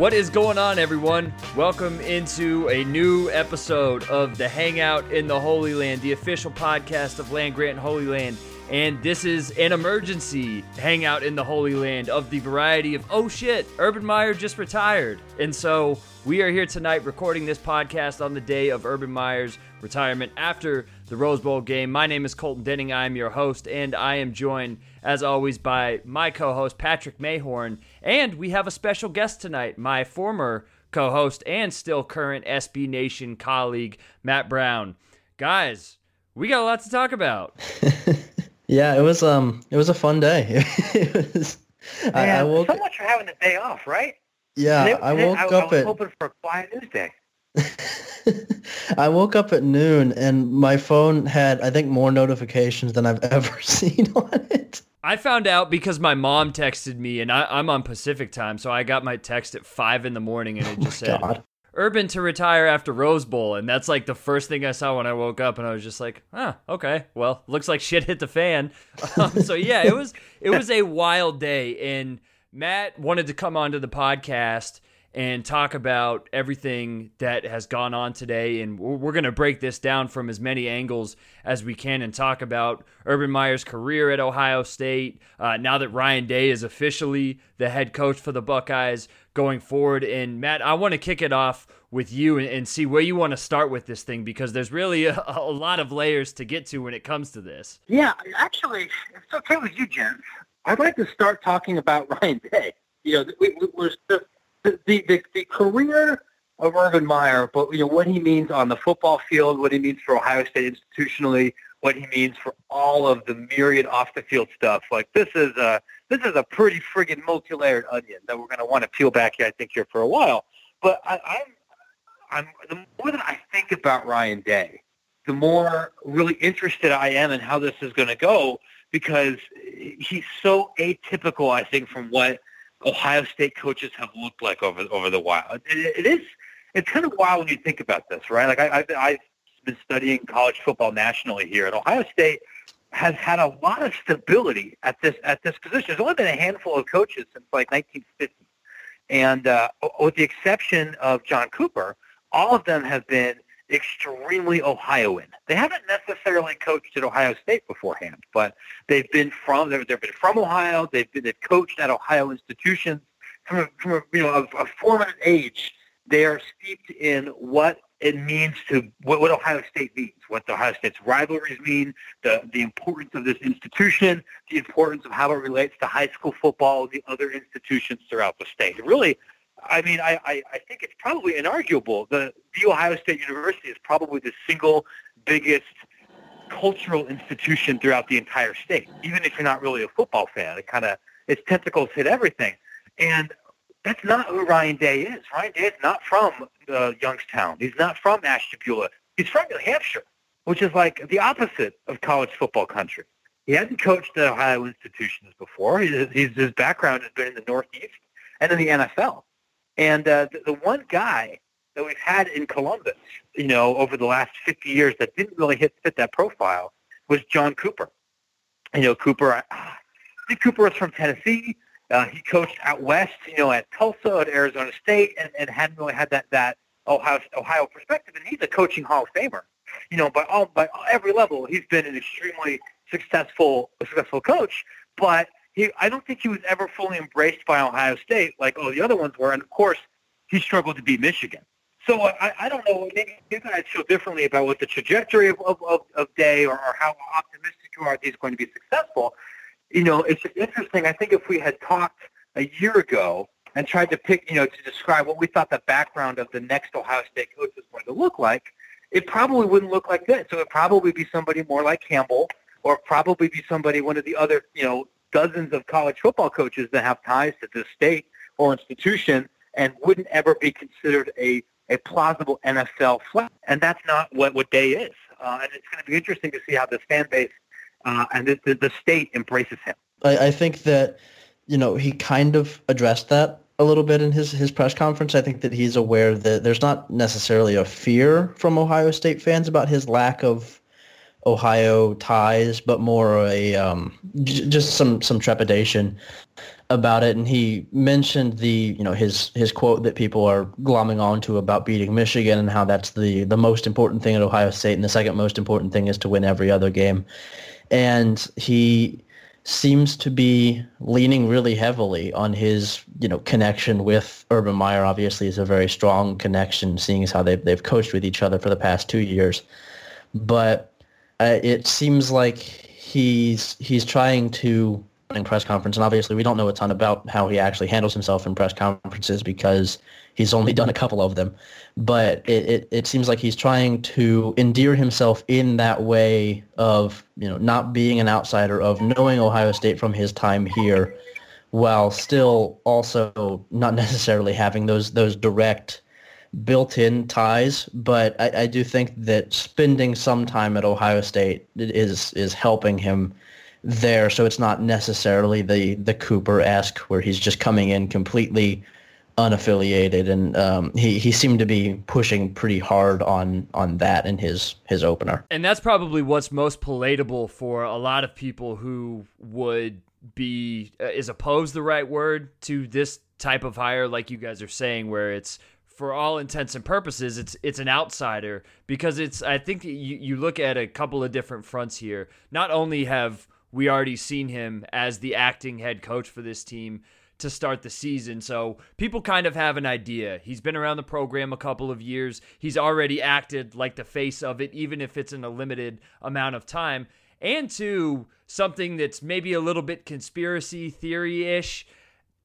What is going on, everyone? Welcome into a new episode of the Hangout in the Holy Land, the official podcast of Land Grant Holy Land. And this is an emergency hangout in the Holy Land of the variety of, oh shit, Urban Meyer just retired. And so we are here tonight recording this podcast on the day of Urban Meyer's retirement after the Rose Bowl game. My name is Colton Denning. I am your host, and I am joined, as always, by my co host, Patrick Mayhorn. And we have a special guest tonight, my former co host and still current SB Nation colleague, Matt Brown. Guys, we got a lot to talk about. yeah, it was um it was a fun day. it was, Man, I, I woke, so much for having a day off, right? Yeah, today, I woke I, up I was at hoping for a quiet news day. I woke up at noon and my phone had, I think, more notifications than I've ever seen on it. I found out because my mom texted me, and I, am on Pacific time, so I got my text at five in the morning, and it oh just said God. "Urban to retire after Rose Bowl," and that's like the first thing I saw when I woke up, and I was just like, "Ah, okay, well, looks like shit hit the fan." Um, so yeah, it was it was a wild day, and Matt wanted to come onto the podcast and talk about everything that has gone on today. And we're going to break this down from as many angles as we can and talk about Urban Meyer's career at Ohio State. Uh, now that Ryan Day is officially the head coach for the Buckeyes going forward. And Matt, I want to kick it off with you and, and see where you want to start with this thing because there's really a, a, lot of layers to get to when it comes to this. Yeah, actually, it's okay with you, Jen, I'd like to start talking about Ryan Day. You know, we, we're just the, the, the, career of Urban Meyer, but you know what he means on the football field, what he means for Ohio State institutionally, what he means for all of the myriad off the field stuff. Like this is a this is a pretty friggin' multi-layered onion that we're going to want to peel back here. I think here for a while. But I, I'm I'm the more that I think about Ryan Day, the more really interested I am in how this is going to go because he's so atypical. I think from what Ohio State coaches have looked like over over the while. it, it is it's kind of wild when you think about this, right? Like I, I've, I've been studying college football nationally here, and Ohio State has had a lot of stability at this at this position. There's only been a handful of coaches since like 1950, and uh, with the exception of John Cooper, all of them have been extremely Ohioan. They haven't necessarily coached at Ohio State beforehand, but they've been from they've, they've been from Ohio. They've been, they've coached at Ohio institutions from a, from a, you know a, a formative age. They are steeped in what it means to what, what Ohio State means, what the Ohio State's rivalries mean, the the importance of this institution, the importance of how it relates to high school football, the other institutions throughout the state. Really I mean, I, I, I think it's probably inarguable. The, the Ohio State University is probably the single biggest cultural institution throughout the entire state. Even if you're not really a football fan, it kind of its tentacles hit everything. And that's not who Ryan Day is. Ryan Day is not from uh, Youngstown. He's not from Ashtabula. He's from New Hampshire, which is like the opposite of college football country. He hasn't coached at Ohio institutions before. His, his background has been in the Northeast and in the NFL. And uh, the, the one guy that we've had in Columbus, you know, over the last 50 years that didn't really hit, fit that profile was John Cooper. You know, Cooper, I, think Cooper was from Tennessee. Uh, he coached out west, you know, at Tulsa, at Arizona State, and, and hadn't really had that that Ohio Ohio perspective. And he's a coaching Hall of Famer. You know, by all by every level, he's been an extremely successful successful coach. But he I don't think he was ever fully embraced by Ohio State like oh the other ones were, and of course he struggled to beat Michigan. So I, I don't know. Maybe you guys feel differently about what the trajectory of, of, of, of Day or, or how optimistic you are that he's going to be successful. You know, it's just interesting. I think if we had talked a year ago and tried to pick, you know, to describe what we thought the background of the next Ohio State coach was going to look like, it probably wouldn't look like this. So it would probably be somebody more like Campbell or probably be somebody, one of the other, you know, dozens of college football coaches that have ties to this state or institution and wouldn't ever be considered a, a plausible NFL flat. And that's not what, what Day is. Uh, and it's going to be interesting to see how this fan base uh, and the, the, the, state embraces him. I, I think that, you know, he kind of addressed that a little bit in his, his press conference. I think that he's aware that there's not necessarily a fear from Ohio State fans about his lack of Ohio ties, but more a um, j- just some some trepidation about it. And he mentioned the you know his his quote that people are glomming onto about beating Michigan and how that's the the most important thing at Ohio State, and the second most important thing is to win every other game. And he seems to be leaning really heavily on his, you know, connection with Urban Meyer. Obviously, is a very strong connection, seeing as how they've they've coached with each other for the past two years. But uh, it seems like he's he's trying to in press conference, and obviously we don't know a ton about how he actually handles himself in press conferences because he's only done a couple of them. But it, it, it seems like he's trying to endear himself in that way of you know not being an outsider, of knowing Ohio State from his time here, while still also not necessarily having those those direct built-in ties, but I, I, do think that spending some time at Ohio State is is helping him there. So it's not necessarily the the Cooper esque where he's just coming in completely unaffiliated, and um, he he seemed to be pushing pretty hard on on that in his his opener. And that's probably what's most palatable for a lot of people who would be uh, is opposed the right word to this type of hire, like you guys are saying, where it's for all intents and purposes, it's it's an outsider because it's. I think you you look at a couple of different fronts here. Not only have we already seen him as the acting head coach for this team to start the season, so people kind of have an idea. He's been around the program a couple of years. He's already acted like the face of it, even if it's in a limited amount of time. And two, something that's maybe a little bit conspiracy theory ish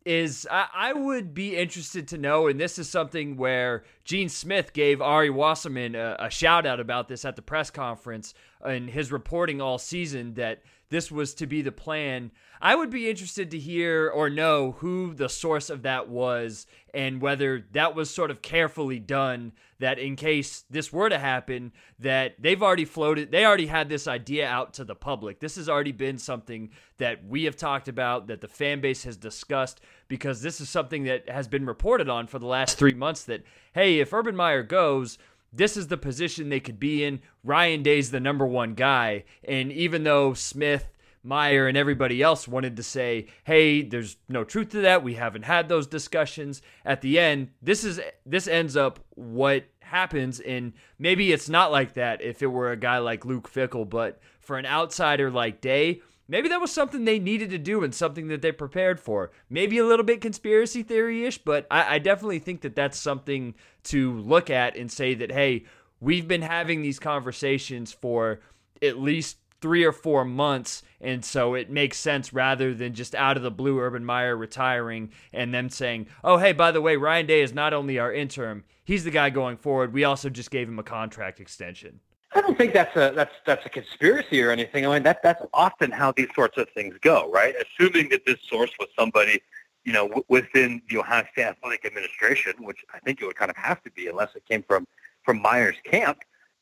is I, I, would be interested to know, and this is something where Gene Smith gave Ari Wasserman a, a shout out about this at the press conference in his reporting all season that this was to be the plan. I would be interested to hear or know who the source of that was and whether that was sort of carefully done that in case this were to happen that they've already floated they already had this idea out to the public. This has already been something that we have talked about that the fan base has discussed because this is something that has been reported on for the last 3 months that hey, if Urban Meyer goes, this is the position they could be in. Ryan Day's the number one guy. And even though Smith, Meyer, and everybody else wanted to say, hey, there's no truth to that. We haven't had those discussions. At the end, this is this ends up what happens. And maybe it's not like that if it were a guy like Luke Fickell, but for an outsider like Day, maybe that was something they needed to do and something that they prepared for. Maybe a little bit conspiracy theory ish, but I, I, definitely think that that's something to look at and say that, hey, we've been having these conversations for at least three or four months. And so it makes sense rather than just out of the blue Urban Meyer retiring and them saying, oh, hey, by the way, Ryan Day is not only our interim, he's the guy going forward. We also just gave him a contract extension. I don't think that's a that's that's a conspiracy or anything. I mean that that's often how these sorts of things go, right? Assuming that this source was somebody, you know, w- within the Ohio State Athletic Administration, which I think it would kind of have to be, unless it came from from Meyer's camp.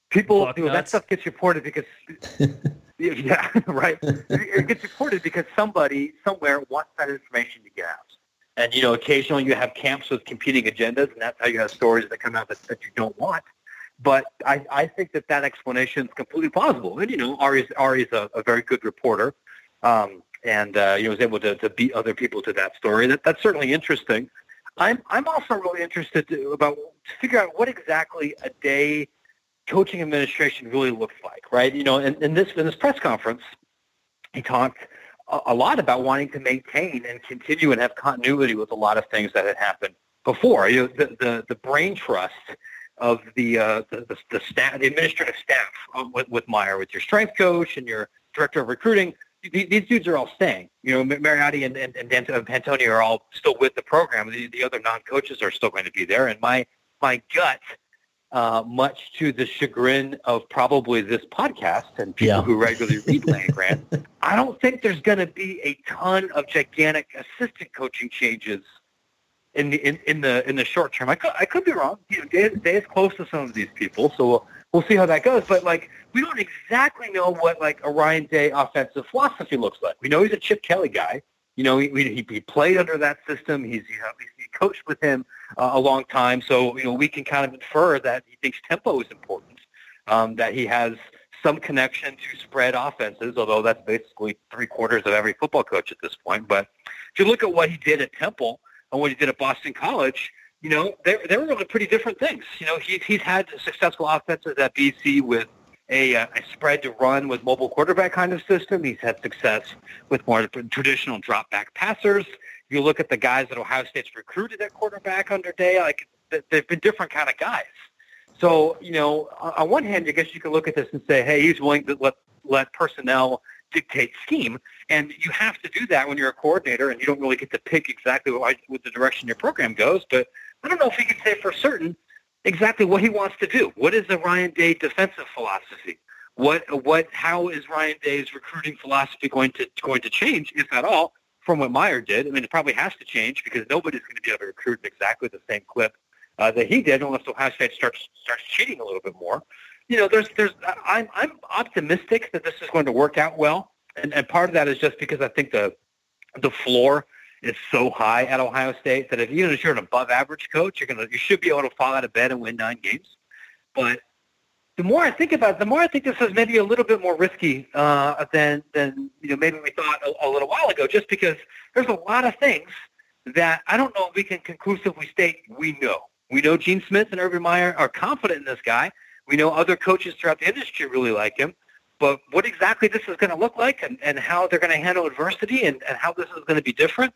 People, you know, that stuff gets reported because, yeah, right. it gets reported because somebody somewhere wants that information to get out. And you know, occasionally you have camps with competing agendas, and that's how you have stories that come out that, that you don't want. But I, I think that that explanation is completely plausible. And, you know, Ari's, Ari's a, a very good reporter um, and, uh, you know, was able to, to beat other people to that story. That, that's certainly interesting. I'm, I'm also really interested to, about to figure out what exactly a day coaching administration really looks like, right? You know, in, in, this, in this press conference, he talked a, a lot about wanting to maintain and continue and have continuity with a lot of things that had happened before. You know, the, the, the brain trust – of the uh, the, the, the staff, the administrative staff uh, with, with Meyer, with your strength coach and your director of recruiting. These, dudes are all staying. You know, Marotti and, and, and Pantoni are all still with the program. The, the other non-coaches are still going to be there. And my my gut, uh, much to the chagrin of probably this podcast and people yeah. who regularly read Land Grant, I don't think there's going to be a ton of gigantic assistant coaching changes in the in, in the in the short term. I could I could be wrong. You know, Day, Day is close to some of these people, so we'll, we'll see how that goes. But like, we don't exactly know what like a Ryan Day offensive philosophy looks like. We know he's a Chip Kelly guy. You know, he he, he played under that system. He's you know he coached with him uh, a long time, so you know we can kind of infer that he thinks tempo is important. Um, that he has some connection to spread offenses, although that's basically three quarters of every football coach at this point. But if you look at what he did at Temple and what he did at Boston College, you know, they, they were really pretty different things. You know, he, he's had successful offenses at BC with a, uh, a spread to run with mobile quarterback kind of system. He's had success with more traditional drop back passers. You look at the guys that Ohio State's recruited at quarterback under Day, like they've been different kind of guys. So, you know, on one hand, I guess you could look at this and say, hey, he's willing to let, let personnel dictate scheme. And you have to do that when you're a coordinator and you don't really get to pick exactly what, what the direction your program goes. But I don't know if he can say for certain exactly what he wants to do. What is the Ryan Day defensive philosophy? What what how is Ryan Day's recruiting philosophy going to going to change, if at all, from what Meyer did? I mean, it probably has to change because nobody's going to be able to recruit exactly the same clip uh, that he did, unless Ohio State starts starts cheating a little bit more. You know, there's there's I'm I'm optimistic that this is going to work out well, and and part of that is just because I think the the floor is so high at Ohio State that if even if you're an above average coach, you're gonna you should be able to fall out of bed and win nine games. But the more I think about it, the more I think this is maybe a little bit more risky uh, than than you know maybe we thought a, a little while ago. Just because there's a lot of things that I don't know if we can conclusively state we know. We know Gene Smith and Urban Meyer are confident in this guy. We know other coaches throughout the industry really like him. But what exactly this is going to look like and, and how they're going to handle adversity and, and how this is going to be different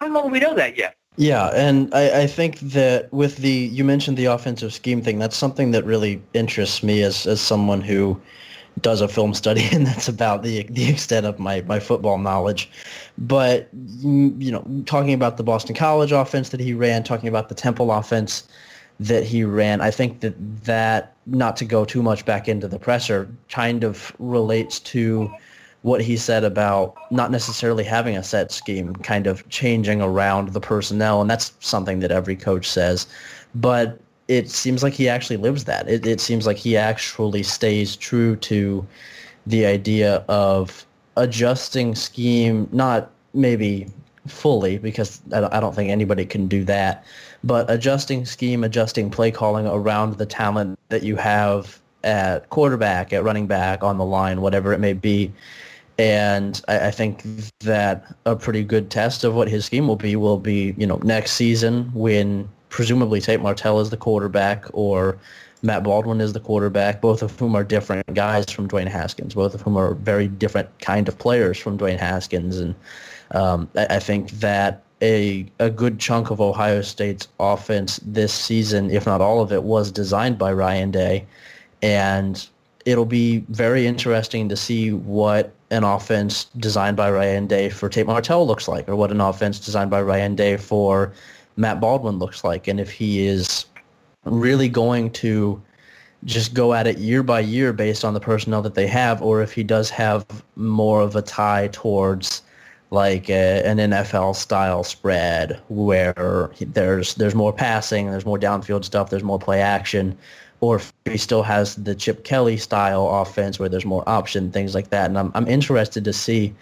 I don't know we know that yet. Yeah, and I, I, think that with the you mentioned the offensive scheme thing, that's something that really interests me as as someone who does a film study, and that's about the the extent of my my football knowledge. But mm, you know, talking about the Boston College offense that he ran, talking about the Temple offense that he ran, I think that that not to go too much back into the presser, kind of relates to what he said about not necessarily having a set scheme, kind of changing around the personnel, and that's something that every coach says. But it seems like he actually lives that. It, it seems like he actually stays true to the idea of adjusting scheme, not maybe fully, because I don't think anybody can do that, but adjusting scheme, adjusting play calling around the talent that you have at quarterback, at running back, on the line, whatever it may be, and I, I, think that a pretty good test of what his scheme will be will be, you know, next season when presumably Tate Martell is the quarterback or Matt Baldwin is the quarterback, both of whom are different guys from Dwayne Haskins, both of whom are very different kind of players from Dwayne Haskins. And um, I, I think that a a good chunk of Ohio State's offense this season, if not all of it, was designed by Ryan Day. And it'll be very interesting to see what an offense designed by Ryan Day for Tate Martell looks like, or what an offense designed by Ryan Day for Matt Baldwin looks like, and if he is really going to just go at it year by year based on the personnel that they have, or if he does have more of a tie towards like a, an NFL style spread where there's there's more passing, there's more downfield stuff, there's more play action, or if he still has the Chip Kelly style offense where there's more option, things like that. And I'm I'm interested to see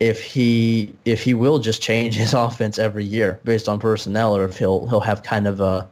if he if he will just change his offense every year based on personnel, or if he'll he'll have kind of a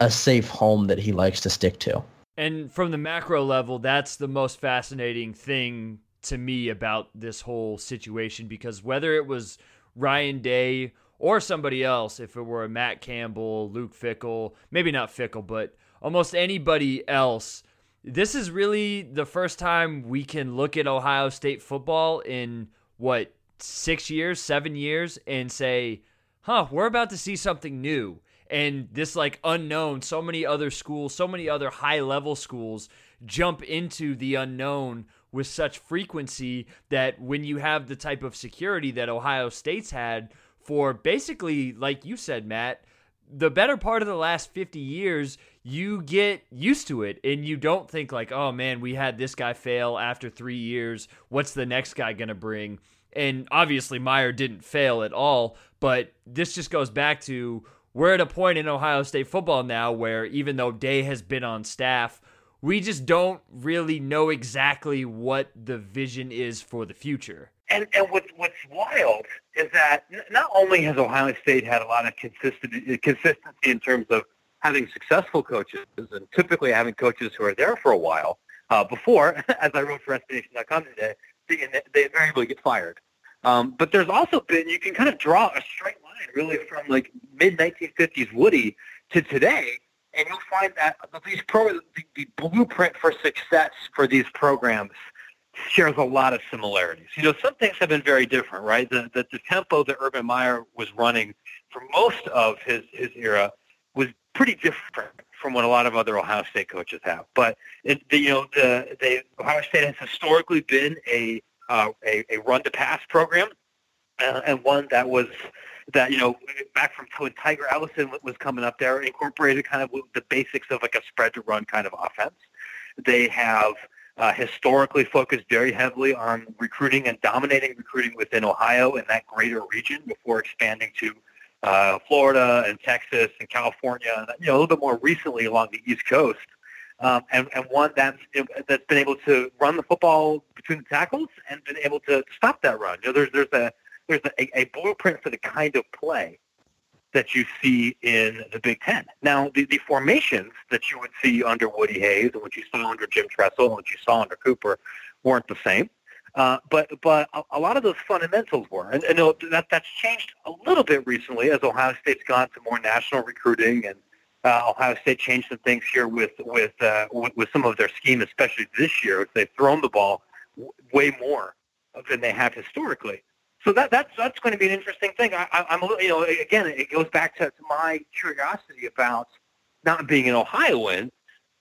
a safe home that he likes to stick to. And from the macro level, that's the most fascinating thing to me about this whole situation because whether it was Ryan Day or somebody else, if it were a Matt Campbell, Luke Fickell, maybe not Fickell, but almost anybody else. This is really the first time we can look at Ohio State football in what six years, seven years, and say, huh, we're about to see something new. And this like unknown, so many other schools, so many other high level schools jump into the unknown with such frequency that when you have the type of security that Ohio State's had for basically, like you said, Matt, the better part of the last 50 years, you get used to it and you don't think like, oh man, we had this guy fail after three years. What's the next guy to bring? And obviously, Meyer didn't fail at all, but this just goes back to we're at a point in Ohio State football now where even though Day has been on staff, we just don't really know exactly what the vision is for the future. And and what's what's wild is that not only has Ohio State had a lot of consistency consistency in terms of having successful coaches and typically having coaches who are there for a while, uh, before, as I wrote for SBNation.com today, they, they invariably get fired. Um, but there's also been, you can kind of draw a straight line really from like mid-1950s Woody to today, and you'll find that these pro, the, the blueprint for success for these programs shares a lot of similarities. You know, some things have been very different, right? The, the, the tempo that Urban Meyer was running for most of his, his era pretty different from what a lot of other Ohio State coaches have. But it, the, you know, the, the Ohio State has historically been a uh, a, a run to pass program, uh, and one that was that you know back from when Tiger Ellison was coming up there, incorporated kind of the basics of like a spread to run kind of offense. They have uh, historically focused very heavily on recruiting and dominating recruiting within Ohio and that greater region before expanding to uh, Florida and Texas and California, and you know a little bit more recently along the East Coast um, and, and one that's that's been able to run the football between the tackles and been able to stop that run. You know, there's there's a there's a, a blueprint for the kind of play that you see in the Big Ten. Now, the, the formations that you would see under Woody Hayes and what you saw under Jim Tressel and what you saw under Cooper weren't the same. Uh, but but a, a, lot of those fundamentals were, and, and that that's changed a little bit recently as Ohio State's gone to more national recruiting and uh, Ohio State changed some things here with with, uh, with with some of their scheme, especially this year. They've thrown the ball w- way more than they have historically. So that that's that's going to be an interesting thing. I, I, I'm a little, you know, again, it goes back to, to my curiosity about not being an Ohioan.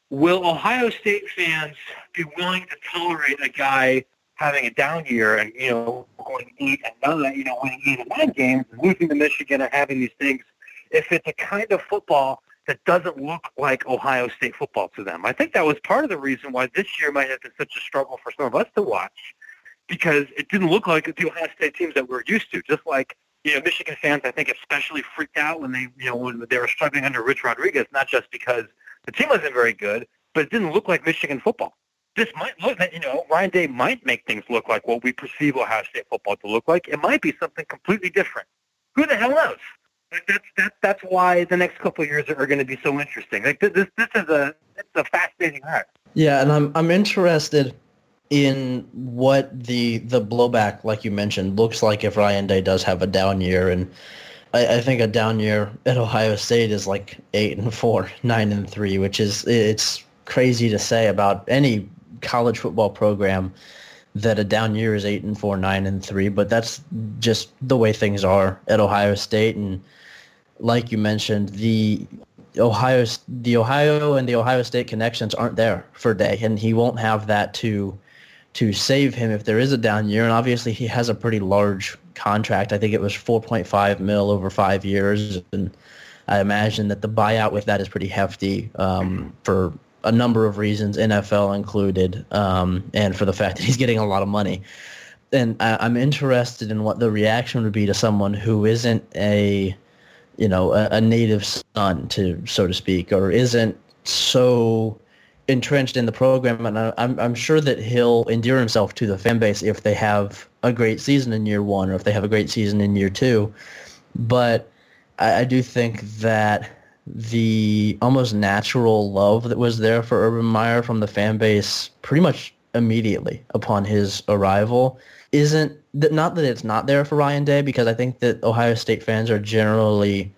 Will Ohio State fans be willing to tolerate a guy having a down year and you know going eight and nine, you know, winning eight and nine games, losing to Michigan, and having these things? If it's a kind of football that doesn't look like Ohio State football to them. I think that was part of the reason why this year might have been such a struggle for some of us to watch because it didn't look like the Ohio State teams that we're used to. Just like you know, Michigan fans, I think, especially freaked out when they, you know, when they were struggling under Rich Rodriguez, not just because the team wasn't very good, but it didn't look like Michigan football. This might look, you know, Ryan Day might make things look like what we perceive Ohio State football to look like. It might be something completely different. Who the hell knows? that's that's that's why the next couple years are going to be so interesting. Like this, this is a it's a fascinating arc. Yeah, and I'm I'm interested in what the the blowback, like you mentioned, looks like if Ryan Day does have a down year, and I, I think a down year at Ohio State is like eight and four, nine and three, which is it's crazy to say about any college football program that a down year is eight and four, nine and three, but that's just the way things are at Ohio State and like you mentioned, the Ohio, the Ohio and the Ohio State connections aren't there for Day, and he won't have that to to save him if there is a down year. And obviously, he has a pretty large contract. I think it was 4.5 mil over five years, and I imagine that the buyout with that is pretty hefty um, for a number of reasons, NFL included, um, and for the fact that he's getting a lot of money. And I, I'm interested in what the reaction would be to someone who isn't a you know, a, a native son, to so to speak, or isn't so entrenched in the program, and I, I'm I'm sure that he'll endear himself to the fan base if they have a great season in year one, or if they have a great season in year two. But I, I do think that the almost natural love that was there for Urban Meyer from the fan base pretty much immediately upon his arrival isn't that not that it's not there for Ryan Day because I think that Ohio State fans are generally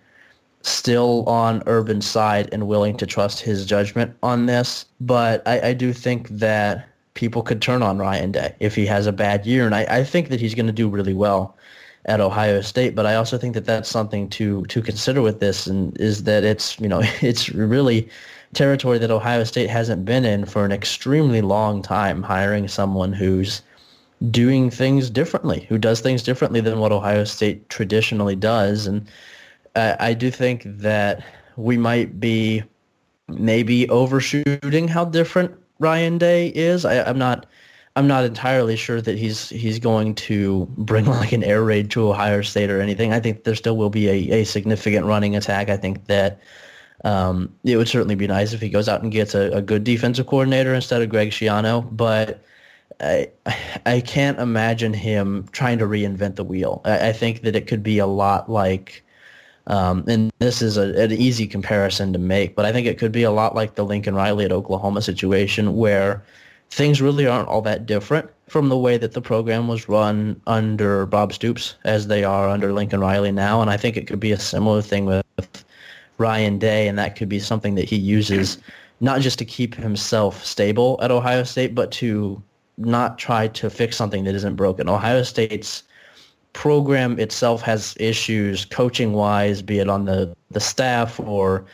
still on Urban's side and willing to trust his judgment on this. But I, I do think that people could turn on Ryan Day if he has a bad year, and I, I think that he's going to do really well at Ohio State. But I also think that that's something to to consider with this, and is that it's you know it's really territory that Ohio State hasn't been in for an extremely long time, hiring someone who's doing things differently, who does things differently than what Ohio State traditionally does. And I, I do think that we might be maybe overshooting how different Ryan Day is. I, I'm not. I'm not entirely sure that he's he's going to bring like an air raid to Ohio State or anything. I think there still will be a, a significant running attack. I think that um, it would certainly be nice if he goes out and gets a, a good defensive coordinator instead of Greg Schiano. But I, I can't imagine him trying to reinvent the wheel. I, I think that it could be a lot like, um, and this is a, an easy comparison to make, but I think it could be a lot like the Lincoln Riley at Oklahoma situation where things really aren't all that different from the way that the program was run under Bob Stoops as they are under Lincoln Riley now. And I think it could be a similar thing with Ryan Day, and that could be something that he uses not just to keep himself stable at Ohio State, but to not try to fix something that isn't broken. Ohio State's program itself has issues coaching wise, be it on the, the staff or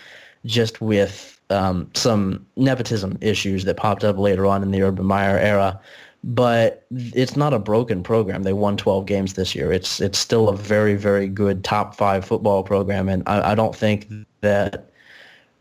just with um, some nepotism issues that popped up later on in the Urban Meyer era. But it's not a broken program. They won 12 games this year. It's it's still a very very good top five football program, and I, I don't think that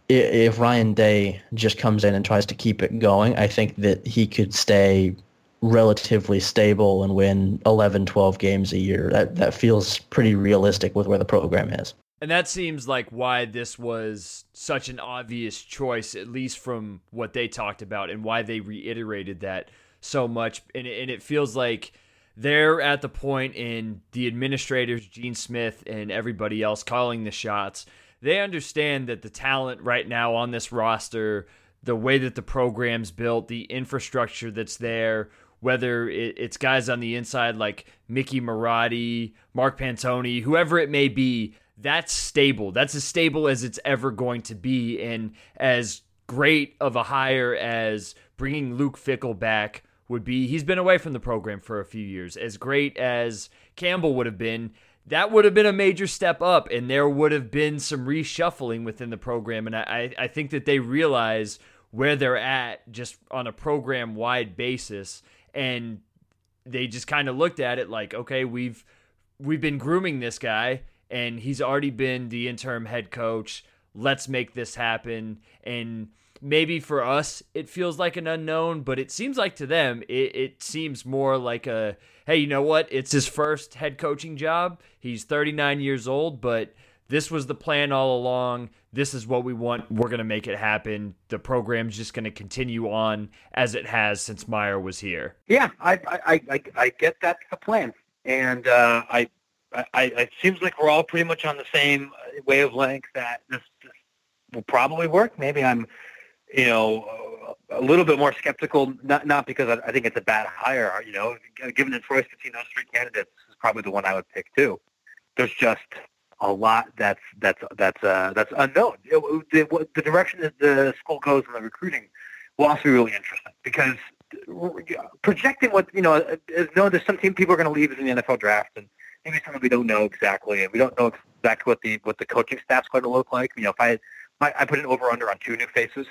if Ryan Day just comes in and tries to keep it going, I think that he could stay relatively stable and win 11, 12 games a year. That that feels pretty realistic with where the program is. And that seems like why this was such an obvious choice, at least from what they talked about and why they reiterated that so much. And it, and it feels like they're at the point in the administrators, Gene Smith and everybody else calling the shots. They understand that the talent right now on this roster, the way that the program's built, the infrastructure that's there, whether it's guys on the inside like Mickey Marotti, Mark Pantoni, whoever it may be, that's stable. That's as stable as it's ever going to be. And as great of a hire as bringing Luke Fickell back would be, he's been away from the program for a few years. As great as Campbell would have been, that would have been a major step up, and there would have been some reshuffling within the program. And I, I think that they realize where they're at just on a program wide basis. And they just kind of looked at it like, okay, we've we've been grooming this guy and he's already been the interim head coach. Let's make this happen. And maybe for us, it feels like an unknown, but it seems like to them, it, it seems more like a hey, you know what? It's his first head coaching job. He's 39 years old, but this was the plan all along. This is what we want. We're going to make it happen. The program's just going to continue on as it has since Meyer was here. Yeah, I I I, I get that's the plan, and uh, I I, it seems like we're all pretty much on the same wavelength that this, this will probably work. Maybe I'm, you know, a little bit more skeptical. Not not because I, I think it's a bad hire. You know, given the choice between those three candidates, is probably the one I would pick too. There's just a lot that's that's that's uh, that's unknown. The, the direction that the school goes in the recruiting will also be really interesting because projecting what you know, no, there's some team people are going to leave in the NFL draft and maybe something we don't know exactly, and we don't know exactly what the what the coaching staff's going to look like. You know, if I I put an over under on two new faces,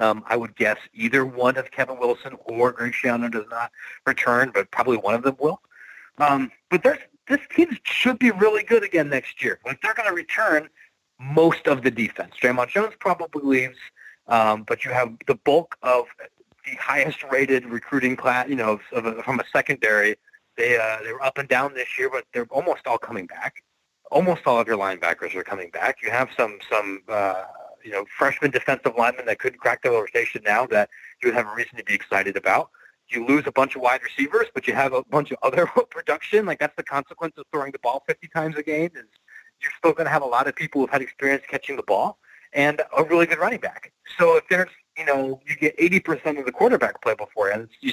um, I would guess either one of Kevin Wilson or Greg Schiano does not return, but probably one of them will. Um, but there's, this team should be really good again next year. Like they're going to return most of the defense. Dre'Mont Jones probably leaves, um, but you have the bulk of the highest rated recruiting class, you know, from a secondary they uh, they were up and down this year, but they're almost all coming back. Almost all of your linebackers are coming back. You have some some uh, you know freshman defensive linemen that couldn't crack the rotation now that you would have a reason to be excited about. You lose a bunch of wide receivers, but you have a bunch of other production. Like that's the consequence of throwing the ball 50 times a game. Is you're still going to have a lot of people who've had experience catching the ball and a really good running back. So if there's you know you get 80% of the quarterback play before, and you,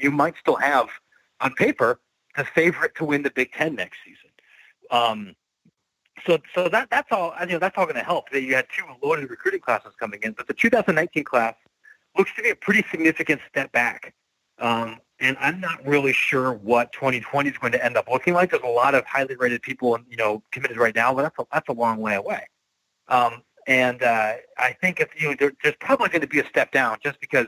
you might still have on paper the favorite to win the Big Ten next season. Um, so so that that's all you know that's all going to help. That you had two loaded recruiting classes coming in, but the 2019 class looks to be a pretty significant step back. Um, and I'm not really sure what 2020 is going to end up looking like. There's a lot of highly rated people, you know, committed right now, but that's a, that's a long way away. Um, and uh, I think if you there, there's probably going to be a step down just because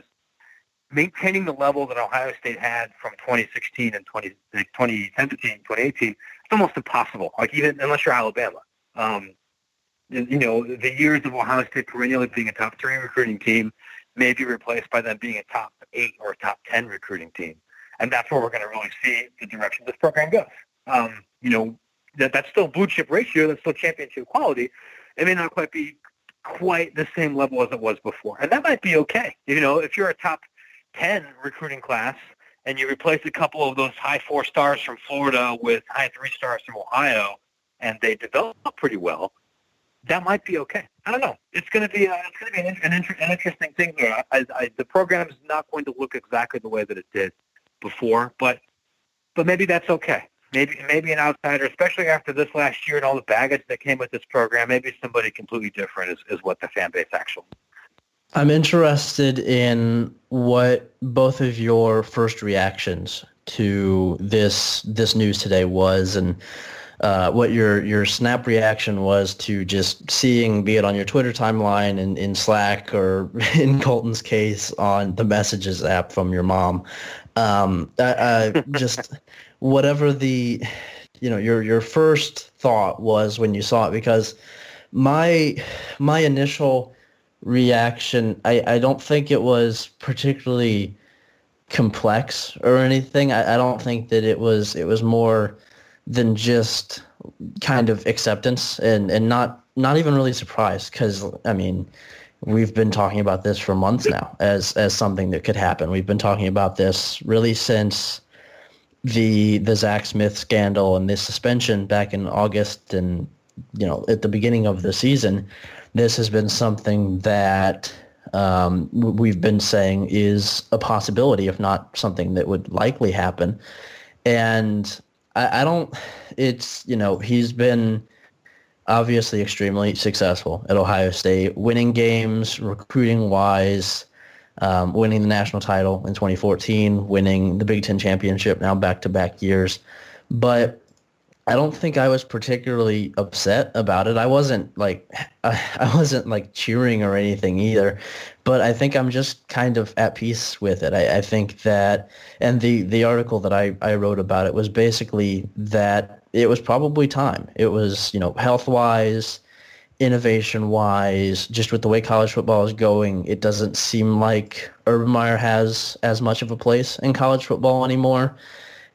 maintaining the level that Ohio State had from 2016 and 20, 2017, 2018, it's almost impossible. Like even unless you're Alabama, um, you know, the years of Ohio State perennially being a top three recruiting team may be replaced by them being a top eight or a top 10 recruiting team. And that's where we're going to really see the direction this program goes. Um, you know, that, that's still blue chip ratio. That's still championship quality. It may not quite be quite the same level as it was before. And that might be okay. You know, if you're a top 10 recruiting class and you replace a couple of those high four stars from Florida with high three stars from Ohio, and they develop pretty well, that might be okay. I don't know. It's going to be a, it's going to be an, an, inter- an interesting thing here. I, I, the program is not going to look exactly the way that it did before, but but maybe that's okay. Maybe maybe an outsider, especially after this last year and all the baggage that came with this program, maybe somebody completely different is, is what the fan base actually. I'm interested in what both of your first reactions to this this news today was, and uh, what your your snap reaction was to just seeing, be it on your Twitter timeline and in Slack or in Colton's case on the Messages app from your mom. Um, uh, just whatever the you know your your first thought was when you saw it, because my my initial reaction, I, I don't think it was particularly complex or anything. I, I don't think that it was it was more than just kind of acceptance and, and not not even really surprised because I mean we've been talking about this for months now as as something that could happen. We've been talking about this really since the the Zach Smith scandal and this suspension back in August and you know at the beginning of the season. This has been something that um, we've been saying is a possibility, if not something that would likely happen. And I, I don't. It's you know he's been obviously extremely successful at Ohio State, winning games, recruiting wise, um, winning the national title in 2014, winning the Big Ten championship now back to back years. But I don't think I was particularly upset about it. I wasn't like I wasn't like cheering or anything either, but I think I'm just kind of at peace with it. I, I think that, and the the article that I I wrote about it was basically that it was probably time. It was you know health wise, innovation wise, just with the way college football is going, it doesn't seem like Urban Meyer has as much of a place in college football anymore,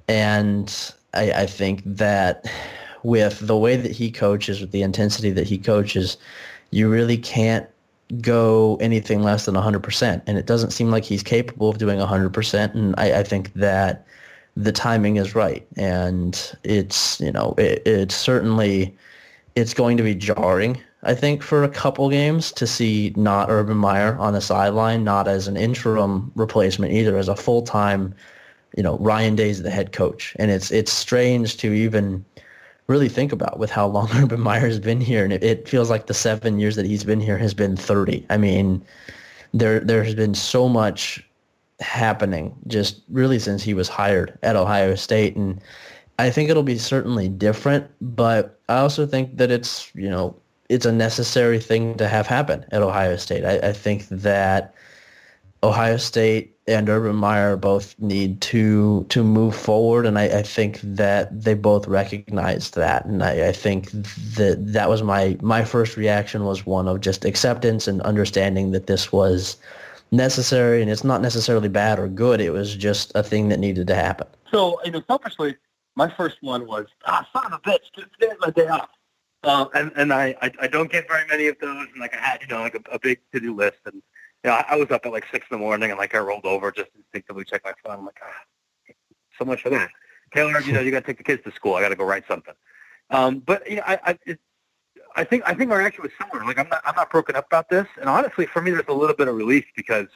and I, I think that with the way that he coaches, with the intensity that he coaches, you really can't go anything less than 100%. And it doesn't seem like he's capable of doing 100%. And I, I think that the timing is right. And it's, you know, it, it's certainly, it's going to be jarring, I think, for a couple games to see not Urban Meyer on the sideline, not as an interim replacement either, as a full-time you know, Ryan Day's the head coach. And it's it's strange to even really think about with how long Urban Meyer's been here. And it, it feels like the seven years that he's been here has been 30. I mean, there there has been so much happening just really since he was hired at Ohio State. And I think it'll be certainly different, but I also think that it's, you know, it's a necessary thing to have happen at Ohio State. I, I think that Ohio State and Urban Meyer both need to to move forward, and I, I think that they both recognized that, and I, I, think that that was my my first reaction was one of just acceptance and understanding that this was necessary, and it's not necessarily bad or good. It was just a thing that needed to happen. So, you know, selfishly, my first one was ah, son of a bitch, get my day off. Uh, and and I, I I don't get very many of those, and like I had you know like a, a big to do list, and you know, I, I was up at like six in the morning and like I rolled over just instinctively check my phone. I'm like, ah, so much for that. Taylor, you know, you got to take the kids to school. I got to go write something. Um, but you know, I, I, it, I think I think our reaction was similar. Like I'm not I'm not broken up about this, and honestly, for me, there's a little bit of relief because,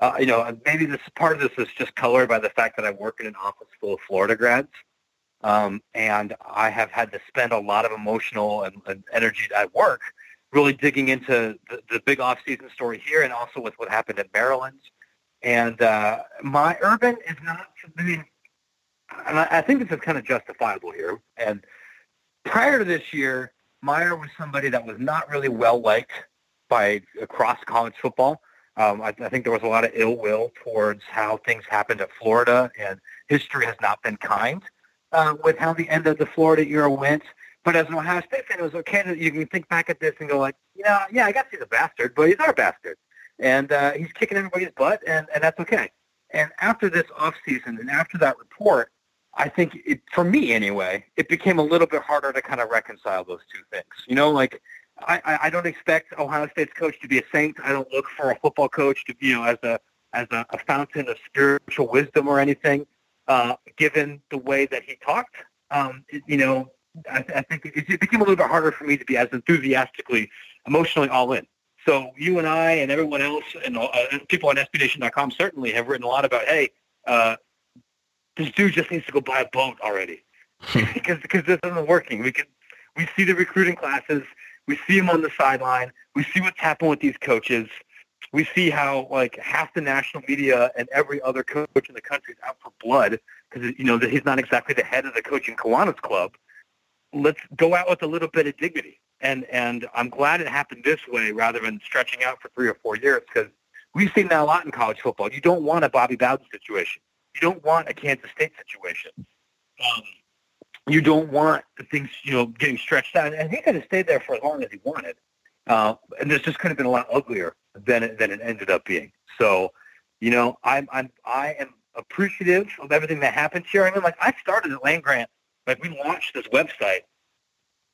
uh, you know, maybe this part of this is just colored by the fact that I work in an office full of Florida grads, um, and I have had to spend a lot of emotional and, and energy at work really digging into the, the big off-season story here and also with what happened in Maryland. And uh, my Urban is not, I mean, and I, I think this is kind of justifiable here. And prior to this year, Meyer was somebody that was not really well liked by across college football. Um, I, I think there was a lot of ill will towards how things happened at Florida, and history has not been kind uh, with how the end of the Florida era went. But as an Ohio State fan, it was okay that you can think back at this and go like, you know, yeah, I guess he's a bastard, but he's our bastard, and uh, he's kicking everybody's butt, and and that's okay. And after this off season, and after that report, I think it, for me anyway, it became a little bit harder to kind of reconcile those two things. You know, like I, I don't expect Ohio State's coach to be a saint. I don't look for a football coach to, be you know, as a as a, a fountain of spiritual wisdom or anything. Uh, given the way that he talked, um, you know, I, I think it, it became a little bit harder for me to be as enthusiastically, emotionally all in. So you and I and everyone else and uh, people on SBNation.com certainly have written a lot about, hey, uh, this dude just needs to go buy a boat already because because this isn't working. We can we see the recruiting classes, we see him on the sideline, we see what's happened with these coaches, we see how like half the national media and every other coach in the country is out for blood because you know that he's not exactly the head of the coaching Kiwanis club. Let's go out with a little bit of dignity, and and I'm glad it happened this way rather than stretching out for three or four years because we've seen that a lot in college football. You don't want a Bobby Bowden situation. You don't want a Kansas State situation. Um, you don't want the things, you know, getting stretched out. And he could have stayed there for as long as he wanted. Uh, and this just could have been a lot uglier than it, than it ended up being. So, you know, I'm, I'm, I am appreciative of everything that happened here. I mean, like I started at Land Grant, like we launched this website,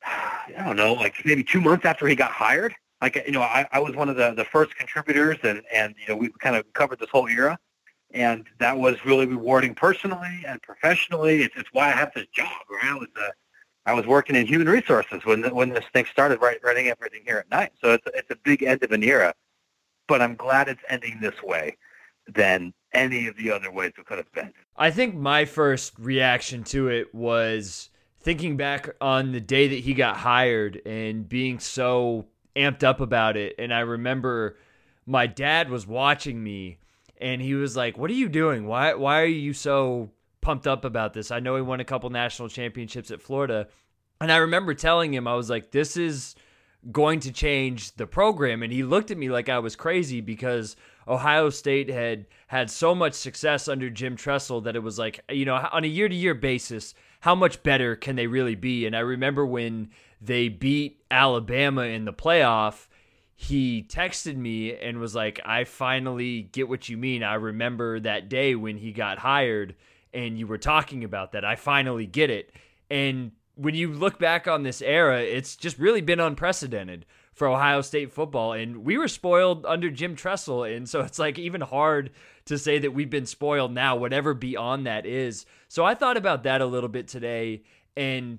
I don't know, like maybe two months after he got hired. Like, you know, I, I was one of the, the first contributors and, and, you know, we kind of covered this whole era and that was really rewarding personally and professionally. It's, it's why I have this job. Right? I was uh, I was working in human resources when when this thing started, right, running everything here at night. So it's it's a big end of an era, but I'm glad it's ending this way than any of the other ways it could have been. I think my first reaction to it was thinking back on the day that he got hired and being so amped up about it. And I remember my dad was watching me and he was like, "What are you doing? Why why are you so pumped up about this? I know he won a couple national championships at Florida." And I remember telling him I was like, "This is going to change the program." And he looked at me like I was crazy because Ohio State had had so much success under Jim Tressel that it was like, you know, on a year-to-year basis, how much better can they really be? And I remember when they beat Alabama in the playoff, he texted me and was like, I finally get what you mean. I remember that day when he got hired and you were talking about that. I finally get it. And when you look back on this era, it's just really been unprecedented for Ohio State football. And we were spoiled under Jim Tressel. And so it's like even hard to say that we've been spoiled now, whatever beyond that is. So I thought about that a little bit today. And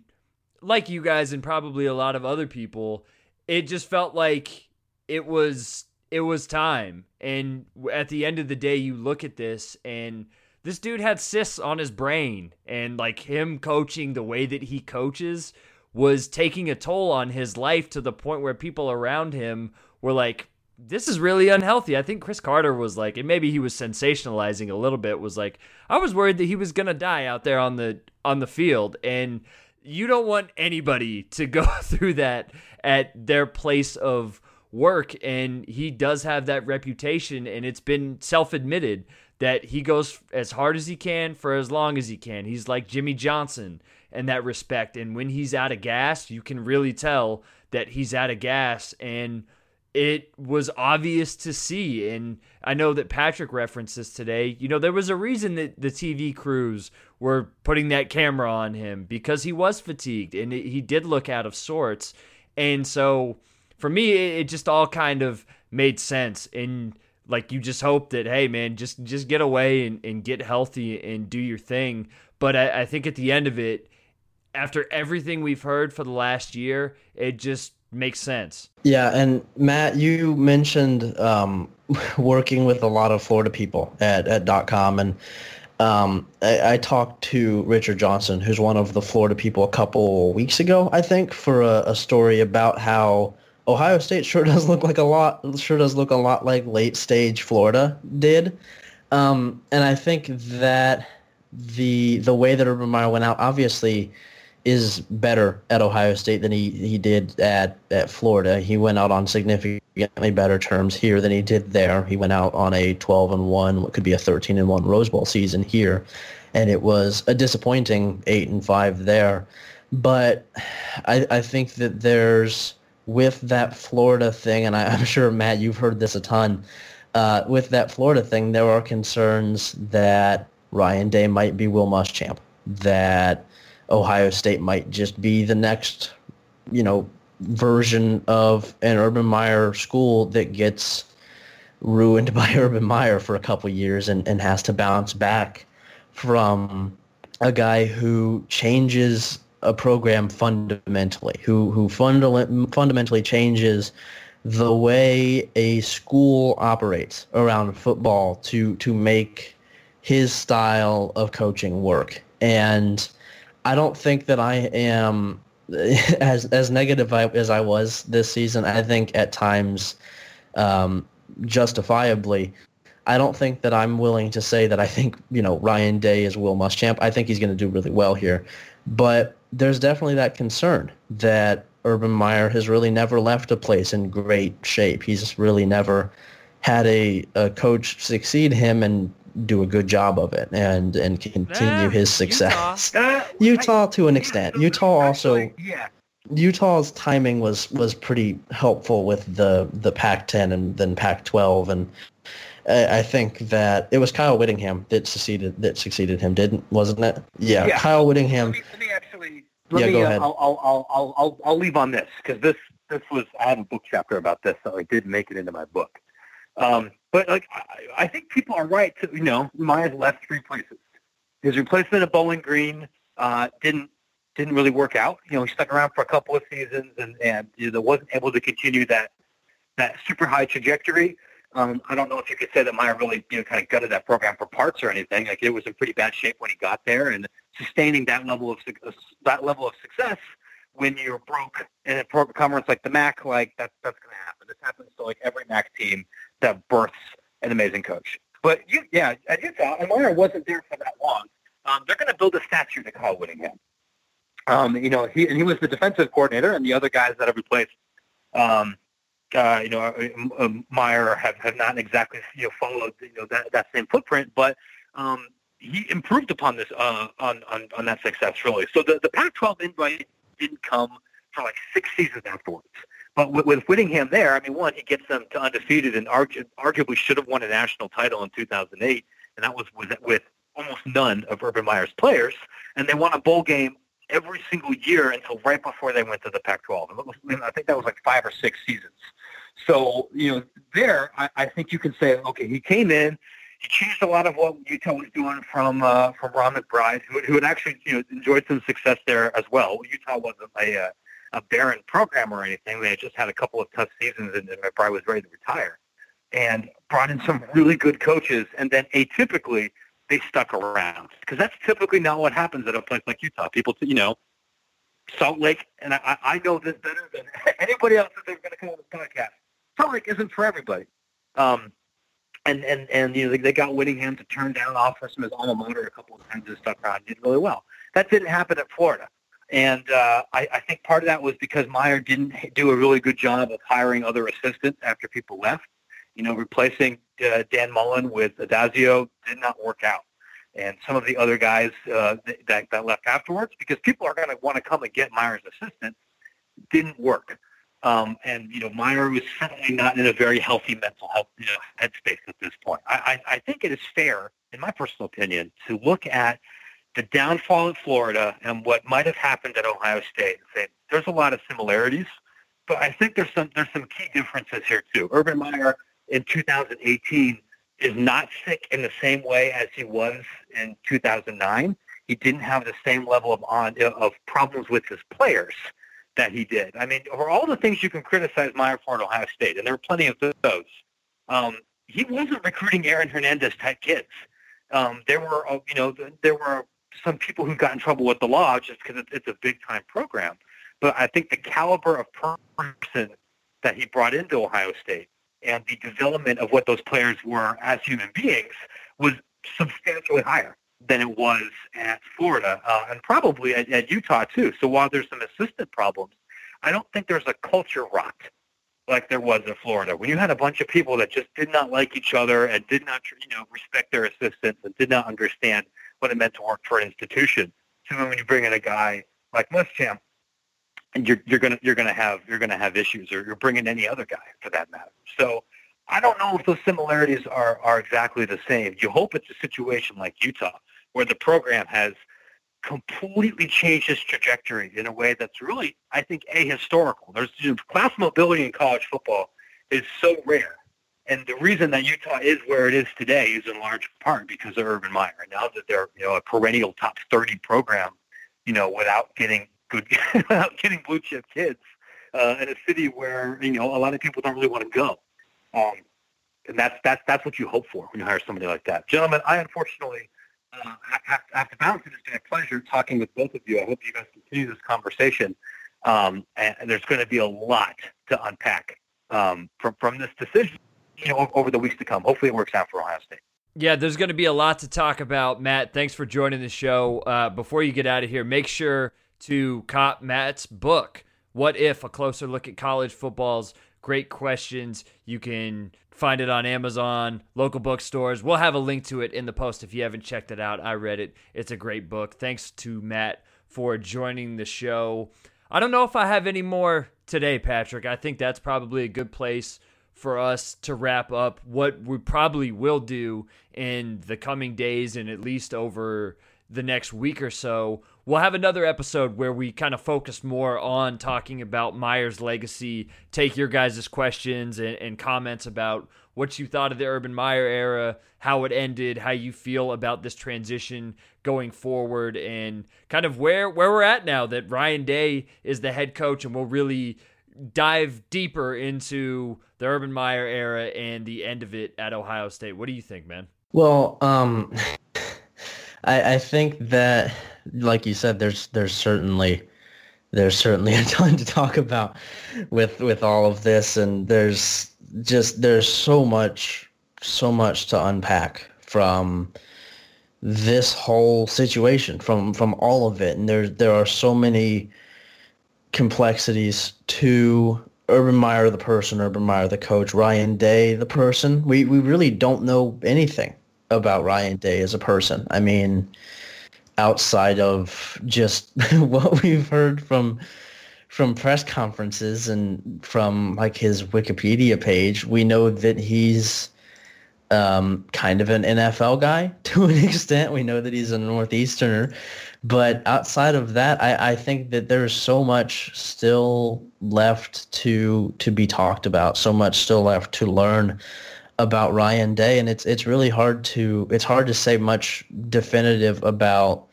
like you guys, and probably a lot of other people, it just felt like it was it was time. And at the end of the day, you look at this and this dude had cysts on his brain and like him coaching the way that he coaches was taking a toll on his life to the point where people around him were like this is really unhealthy. I think Cris Carter was like, and maybe he was sensationalizing a little bit. Was like, I was worried that he was gonna die out there on the on the field, and you don't want anybody to go through that at their place of work and he does have that reputation and it's been self-admitted that he goes as hard as he can for as long as he can. He's like Jimmy Johnson in that respect and when he's out of gas, you can really tell that he's out of gas and it was obvious to see and I know that Patrick referenced this today. You know, there was a reason that the TV crews were putting that camera on him because he was fatigued and he did look out of sorts. And so for me, it, just all kind of made sense. And like you just hope that, hey man, just just get away and, and get healthy and do your thing. But I, I think at the end of it, after everything we've heard for the last year, it just makes sense. Yeah, and Matt, you mentioned um, working with a lot of Florida people at at dot com, and um, I, I, talked to Richard Johnson, who's one of the Florida people, a couple weeks ago, I think, for a, a story about how Ohio State sure does look like a lot. Sure does look a lot like late stage Florida did, um, and I think that the the way that Urban Meyer went out obviously is better at Ohio State than he, he did at, at Florida. He went out on significantly better terms here than he did there. He went out on a 12 and 1, what could be a 13 and 1 Rose Bowl season here, and it was a disappointing 8 and 5 there. But I, I think that there's with that Florida thing, and I, am sure Matt, you've heard this a ton. Uh, with that Florida thing, there are concerns that Ryan Day might be Will Muschamp, that Ohio State might just be the next, you know, version of an Urban Meyer school that gets ruined by Urban Meyer for a couple years and, and has to bounce back from a guy who changes a program fundamentally, who who funda- fundamentally changes the way a school operates around football to to make his style of coaching work. And I don't think that I am as as negative as I was this season. I think at times, um, justifiably, I don't think that I'm willing to say that I think you know Ryan Day is Will Muschamp. I think he's going to do really well here, but there's definitely that concern that Urban Meyer has really never left a place in great shape. He's really never had a, a coach succeed him and do a good job of it and and continue his success. Utah, uh, Utah to an extent. Utah also yeah. Utah's timing was was pretty helpful with the the Pac-10 and then Pac-12 and I think that it was Kyle Whittingham that succeeded that succeeded him, didn't wasn't it? Yeah, yeah. Kyle Whittingham. Let me, let me actually. Let yeah, me, go uh, ahead. I'll, I'll, I'll, I'll, I'll leave on this because this this was I have a book chapter about this, so I did make it into my book. Um, but like I, I think people are right to you know Meyer's left three places. His replacement of Bowling Green uh, didn't didn't really work out. You know, he stuck around for a couple of seasons and and you know, wasn't able to continue that that super high trajectory. Um, I don't know if you could say that Meyer really, you know, kind of gutted that program for parts or anything. Like it was in pretty bad shape when he got there, and sustaining that level of uh, that level of success when you're broke in a program conference like the MAC, like that's that's going to happen. This happens to like every MAC team that births an amazing coach. But you, yeah, at Utah, and Meyer wasn't there for that long. Um, they're going to build a statue to Kyle Whittingham. Um, you know, he and he was the defensive coordinator, and the other guys that have replaced um, uh, you know, uh, um, Meyer have, have not exactly you know followed you know that, that same footprint, but um, he improved upon this uh, on, on on that success really. So the the Pac-12 invite didn't come for like six seasons afterwards. But with, with Whittingham there, I mean, one, he gets them to undefeated and argu- arguably should have won a national title in 2008, and that was with, with almost none of Urban Meyer's players. And they won a bowl game every single year until right before they went to the Pac-12. And I think that was like five or six seasons. So, you know, there, I, I think you can say, okay, he came in, he changed a lot of what Utah was doing from uh, from Ron McBride, who, who had actually you know enjoyed some success there as well. Utah wasn't a uh, a barren program or anything. They had just had a couple of tough seasons, and, and McBride was ready to retire, and brought in some really good coaches. And then atypically, they stuck around because that's typically not what happens at a place like Utah. People, you know, Salt Lake, and I, I know this better than anybody else that's ever going to come on this podcast. Lake isn't for everybody. Um, and and and you know they, they got Whittingham to turn down offers from his alma mater a couple of times and stuck around, did really well. That didn't happen at Florida, and uh, I, I think part of that was because Meyer didn't do a really good job of hiring other assistants after people left. You know, replacing uh, Dan Mullen with Addazio did not work out, and some of the other guys uh, that that left afterwards because people are going to want to come and get Meyer's assistants didn't work. Um, and you know, Meyer was certainly not in a very healthy mental health you know, headspace at this point. I, I, I think it is fair, in my personal opinion, to look at the downfall in Florida and what might have happened at Ohio State and say there's a lot of similarities, but I think there's some there's some key differences here too. Urban Meyer in 2018 is not sick in the same way as he was in 2009. He didn't have the same level of on of problems with his players that he did. I mean, for all the things you can criticize Meyer for at Ohio State, and there were plenty of those, um, he wasn't recruiting Aaron Hernandez type kids. Um, there were, uh, you know, there were some people who got in trouble with the law just because it's a big time program. But I think the caliber of person that he brought into Ohio State and the development of what those players were as human beings was substantially higher than it was at Florida uh, and probably at, at Utah too. So while there's some assistant problems, I don't think there's a culture rot like there was in Florida. When you had a bunch of people that just did not like each other and did not, you know, respect their assistants and did not understand what it meant to work for an institution. So when you bring in a guy like Muschamp, and you're you're gonna you're gonna have you're gonna have issues, or you're bringing any other guy for that matter. So I don't know if those similarities are are exactly the same. You hope it's a situation like Utah, where the program has completely changed its trajectory in a way that's really, I think, ahistorical. There's you know, class mobility in college football is so rare. And the reason that Utah is where it is today is in large part because of Urban Meyer. Now that they're, you know, a perennial top 30 program, you know, without getting good, without getting blue chip kids uh, in a city where you know a lot of people don't really want to go. Um, and that's that's that's what you hope for when you hire somebody like that, gentlemen. I unfortunately uh, have, have to bounce. It's been a pleasure talking with both of you. I hope you guys continue this conversation. Um, and there's going to be a lot to unpack um, from from this decision, you know, over the weeks to come. Hopefully, it works out for Ohio State. Yeah, there's going to be a lot to talk about. Matt, thanks for joining the show. Uh, before you get out of here, make sure to cop Matt's book, What If? A Closer Look at College Football's Great Questions. You can find it on Amazon, local bookstores. We'll have a link to it in the post if you haven't checked it out. I read it, it's a great book. Thanks to Matt for joining the show. I don't know if I have any more today, Patrick. I think that's probably a good place for us to wrap up what we probably will do in the coming days and at least over the next week or so. We'll have another episode where we kind of focus more on talking about Meyer's legacy, take your guys' questions and, and comments about what you thought of the Urban Meyer era, how it ended, how you feel about this transition going forward, and kind of where where we're at now that Ryan Day is the head coach, and we'll really dive deeper into the Urban Meyer era and the end of it at Ohio State. What do you think, man? Well, um, I, I think that, like you said, there's there's certainly there's certainly a ton to talk about with with all of this, and there's just there's so much so much to unpack from this whole situation from from all of it and there there are so many complexities to Urban Meyer the person, Urban Meyer the coach, Ryan Day the person. We we really don't know anything about Ryan Day as a person. I mean, outside of just what we've heard from from press conferences and from like his Wikipedia page, we know that he's um, kind of an NFL guy to an extent. We know that he's a Northeasterner. But outside of that, I, I think that there's so much still left to to be talked about, so much still left to learn about Ryan Day, and it's it's really hard to it's hard to say much definitive about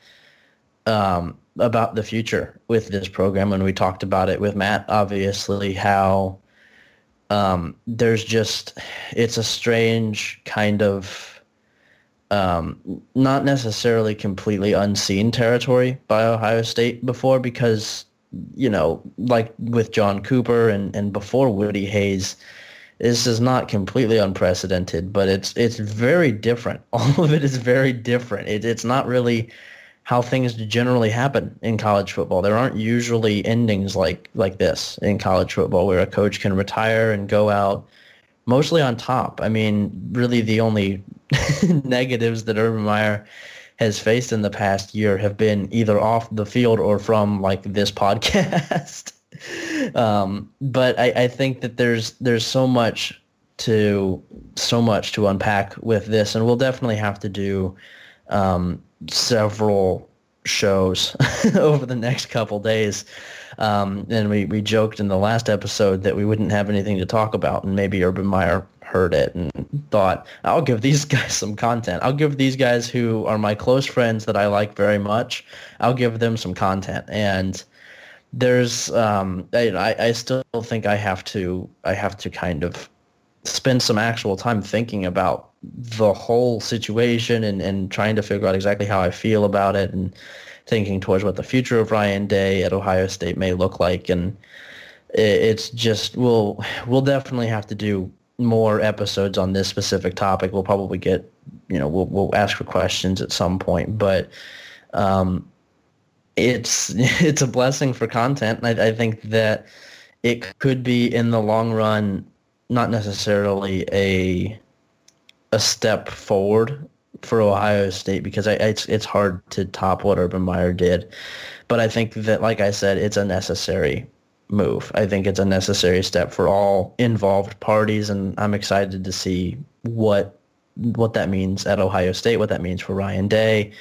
um, about the future with this program. When we talked about it with Matt, obviously how um, there's just it's a strange kind of um, not necessarily completely unseen territory by Ohio State before because, you know, like with John Cooper and, and before Woody Hayes, this is not completely unprecedented, but it's it's very different. All of it is very different. It, it's not really how things generally happen in college football. There aren't usually endings like like this in college football where a coach can retire and go out mostly on top. I mean, really the only negatives that Urban Meyer has faced in the past year have been either off the field or from like this podcast. um, but I, I think that there's there's so much to so much to unpack with this, and we'll definitely have to do um, several shows over the next couple days. Um, and we, we joked in the last episode that we wouldn't have anything to talk about, and maybe Urban Meyer heard it and thought, I'll give these guys some content. I'll give these guys who are my close friends that I like very much, I'll give them some content. And there's, um, I, I still think I have to, I have to kind of spend some actual time thinking about the whole situation and, and trying to figure out exactly how I feel about it and thinking towards what the future of Ryan Day at Ohio State may look like. And it's just, we'll, we'll definitely have to do more episodes on this specific topic. We'll probably get, you know, we'll we'll ask for questions at some point, but um, it's it's a blessing for content. I, I think that it could be in the long run not necessarily a a step forward for Ohio State because I, it's it's hard to top what Urban Meyer did, but I think that, like I said, it's a necessary move. I think it's a necessary step for all involved parties, and I'm excited to see what what that means at Ohio State, what that means for Ryan Day,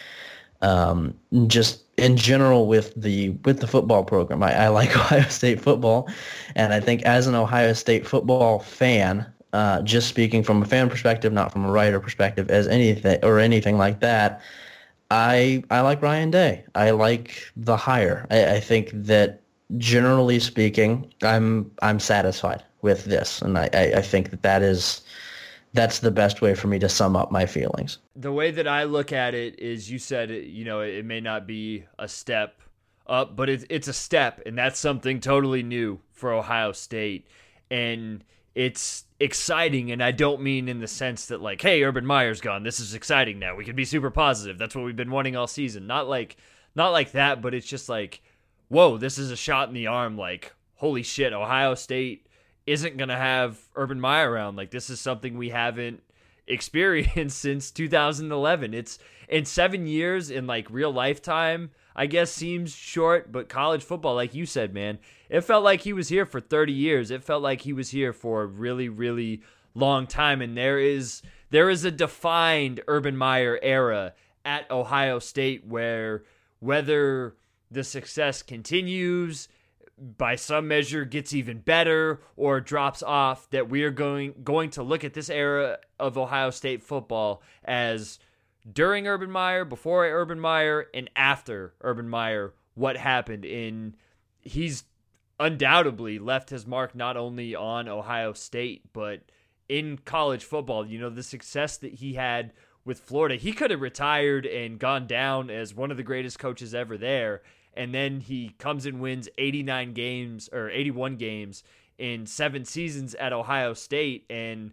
um, just in general with the with the football program. I, I, like Ohio State football, and I think as an Ohio State football fan, uh, just speaking from a fan perspective, not from a writer perspective, as anything or anything like that. I I like Ryan Day. I like the hire. I, I think that generally speaking, I'm I'm satisfied with this, and I, I, I think that that is that's the best way for me to sum up my feelings. The way that I look at it is, you said you know it may not be a step up, but it's it's a step, and that's something totally new for Ohio State, and it's exciting and i don't mean in the sense that like hey urban meyer's gone. This is exciting now. We can be super positive. That's what we've been wanting all season. Not like not like that but it's just like whoa this is a shot in the arm. Like holy shit ohio state isn't going to have urban meyer around like this is something we haven't experienced since 2011 it's in seven years in like real lifetime I guess seems short, but college football, like you said, man, it felt like he was here for 30 years. It felt like he was here for a really, really long time. And there is there is a defined Urban Meyer era at Ohio State where whether the success continues by some measure gets even better or drops off that we are going going to look at this era of Ohio State football as during Urban Meyer, before Urban Meyer, and after Urban Meyer, what happened in he's undoubtedly left his mark not only on Ohio State, but in college football. You know, the success that he had with Florida, he could have retired and gone down as one of the greatest coaches ever there. And then he comes and wins 89 games or 81 games in seven seasons at Ohio State. And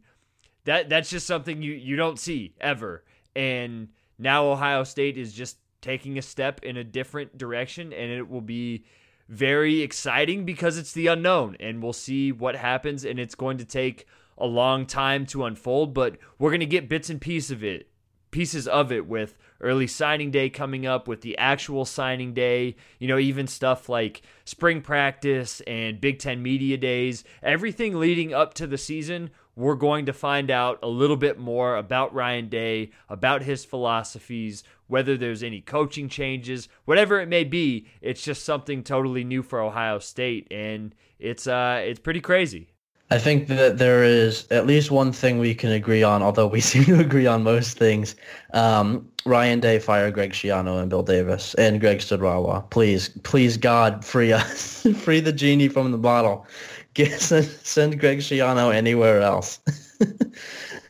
that that's just something you, you don't see ever. And now Ohio State is just taking a step in a different direction, and it will be very exciting because it's the unknown, and we'll see what happens, and it's going to take a long time to unfold, but we're going to get bits and pieces of it, pieces of it with early signing day coming up, with the actual signing day, you know, even stuff like spring practice and Big Ten media days, everything leading up to the season we're going to find out a little bit more about Ryan Day, about his philosophies, whether there's any coaching changes, whatever it may be. It's just something totally new for Ohio State, and it's uh, it's pretty crazy. I think that there is at least one thing we can agree on, although we seem to agree on most things. Um, Ryan Day fire Greg Schiano and Bill Davis and Greg Studrawa. Please, please, God, free us, free the genie from the bottle. Get, send, send Greg Schiano anywhere else.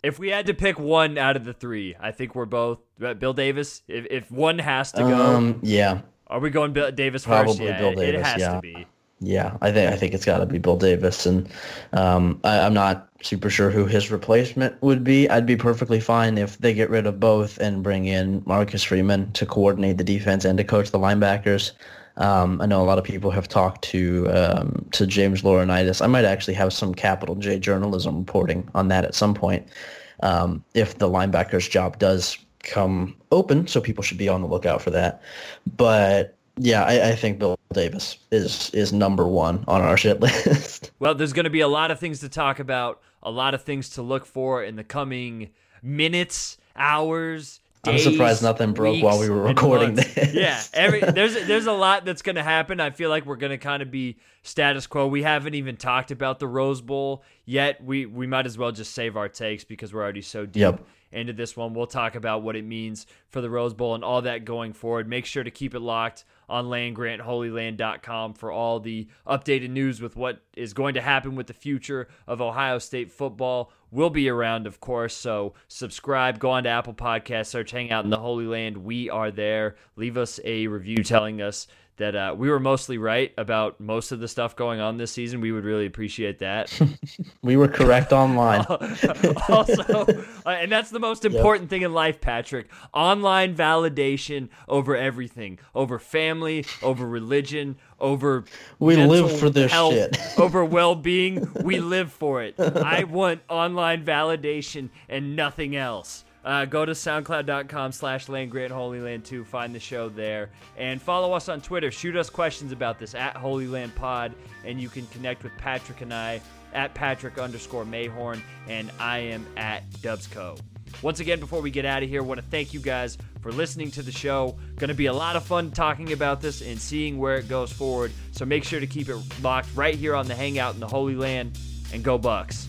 if we had to pick one out of the three, I think we're both uh, Bill Davis. If, if one has to go, um, yeah. Are we going Bill Davis Probably first? Yeah, Bill Davis, it has yeah. to be. Yeah, I think I think it's got to be Bill Davis, and um, I, I'm not super sure who his replacement would be. I'd be perfectly fine if they get rid of both and bring in Marcus Freeman to coordinate the defense and to coach the linebackers. Um, I know a lot of people have talked to um, to James Laurinaitis. I might actually have some capital J journalism reporting on that at some point um, if the linebackers job does come open. So people should be on the lookout for that. But yeah, I, I, think Bill Davis is is number one on our shit list. well, there's going to be a lot of things to talk about, a lot of things to look for in the coming minutes, hours, Days, I'm surprised nothing broke while we were recording this. Yeah, every there's there's a lot that's going to happen. I feel like we're going to kind of be status quo. We haven't even talked about the Rose Bowl yet. We we might as well just save our takes because we're already so deep yep. Into this one. We'll talk about what it means for the Rose Bowl and all that going forward. Make sure to keep it locked on landgrantholyland.com for all the updated news with what is going to happen with the future of Ohio State football. We'll be around, of course, so subscribe, go on to Apple Podcasts, search Hang Out in the Holy Land. We are there. Leave us a review telling us that uh, we were mostly right about most of the stuff going on this season. We would really appreciate that. we were correct online. also, uh, and that's the most important yep. thing in life, Patrick. Online validation over everything, over family, over religion, over we live for this health, shit. over well-being. We live for it. I want online validation and nothing else. Uh, go to soundcloud.com slash landgrant holy land 2 find the show there. And follow us on twitter. Shoot us questions about this at holy land pod and you can connect with patrick and i at patrick underscore mayhorn and i am at dubsco once again before we get out of here I want to thank you guys for listening to the show. Going to be a lot of fun talking about this and seeing where it goes forward. So make sure to keep it locked right here on the hangout in the holy land and go bucks